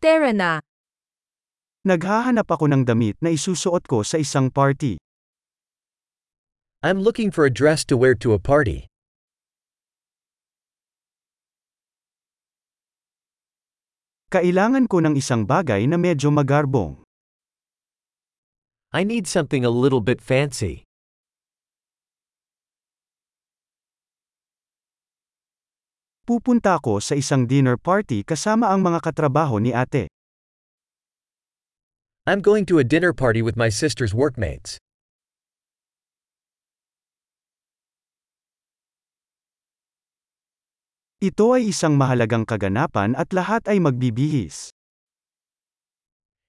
Tara na. Naghahanap ako ng damit na isusuot ko sa isang party. I'm looking for a dress to wear to a party. Kailangan ko ng isang bagay na medyo magarbong. I need something a little bit fancy. Pupunta ako sa isang dinner party kasama ang mga katrabaho ni ate. I'm going to a dinner party with my sister's workmates. Ito ay isang mahalagang kaganapan at lahat ay magbibihis.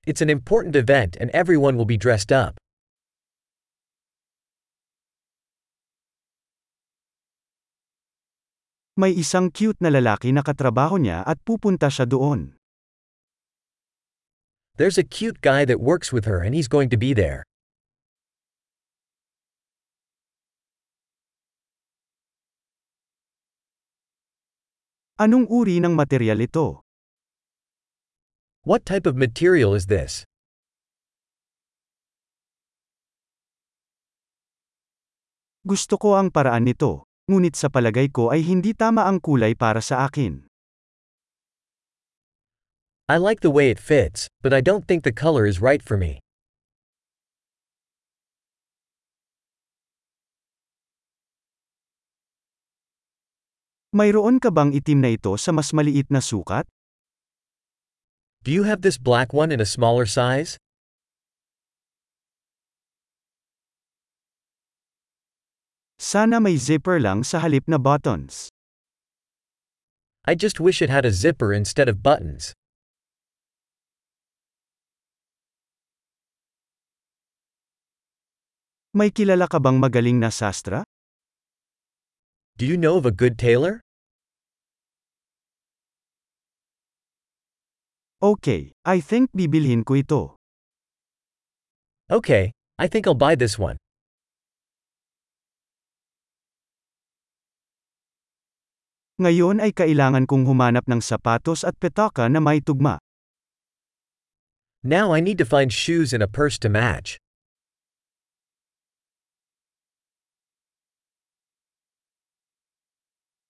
It's an important event and everyone will be dressed up. May isang cute na lalaki na katrabaho niya at pupunta siya doon. There's a cute guy that works with her and he's going to be there. Anong uri ng material ito? What type of material is this? Gusto ko ang paraan nito, ngunit sa palagay ko ay hindi tama ang kulay para sa akin. I like the way it fits, but I don't think the color is right for me. Mayroon ka bang itim na ito sa mas maliit na sukat? Do you have this black one in a smaller size? Sana may zipper lang sa halip na buttons. I just wish it had a zipper instead of buttons. May kilala ka bang magaling na sastra? Do you know of a good tailor? Okay, I think bibilhin ko ito. Okay, I think I'll buy this one. Ngayon ay kailangan kong humanap ng sapatos at petaka na may tugma. Now I need to find shoes and a purse to match.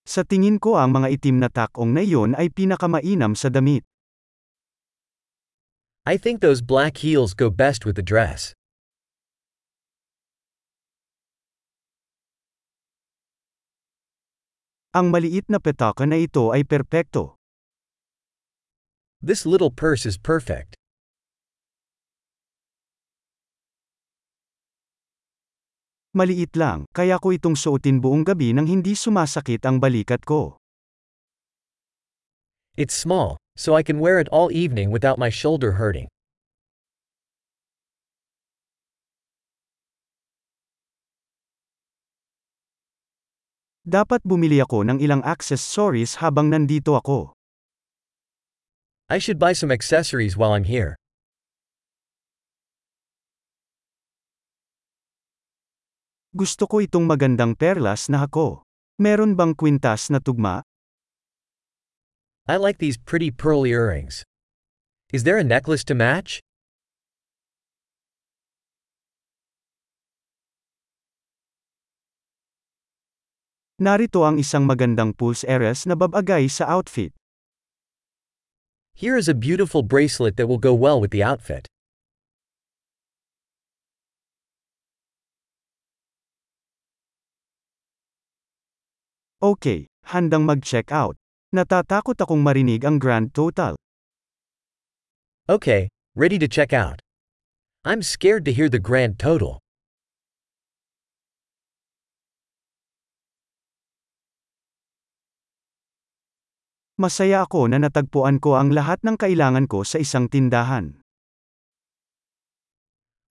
Sa tingin ko ang mga itim na takong na iyon ay pinakamainam sa damit. I think those black heels go best with the dress. Ang maliit na petaka na ito ay perpekto. This little purse is perfect. Maliit lang, kaya ko itong suotin buong gabi nang hindi sumasakit ang balikat ko. It's small, so I can wear it all evening without my shoulder hurting. Dapat bumili ako ng ilang accessories habang nandito ako. I should buy some accessories while I'm here. Gusto ko itong magandang perlas na hako. Meron bang kwintas na tugma? I like these pretty pearl earrings. Is there a necklace to match? Narito ang isang magandang pulse eres na babagay sa outfit. Here is a beautiful bracelet that will go well with the outfit. Okay, handang mag-check out. Natatakot akong marinig ang grand total. Okay, ready to check out. I'm scared to hear the grand total. Masaya ako na natagpuan ko ang lahat ng kailangan ko sa isang tindahan.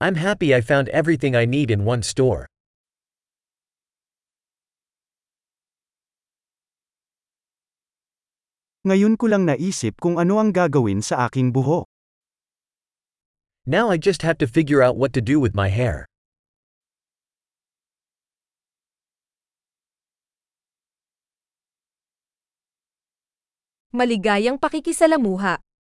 I'm happy I found everything I need in one store. Ngayon ko lang naisip kung ano ang gagawin sa aking buhok. Now I just have to figure out what to do with my hair. Maligayang pakikisalamuha.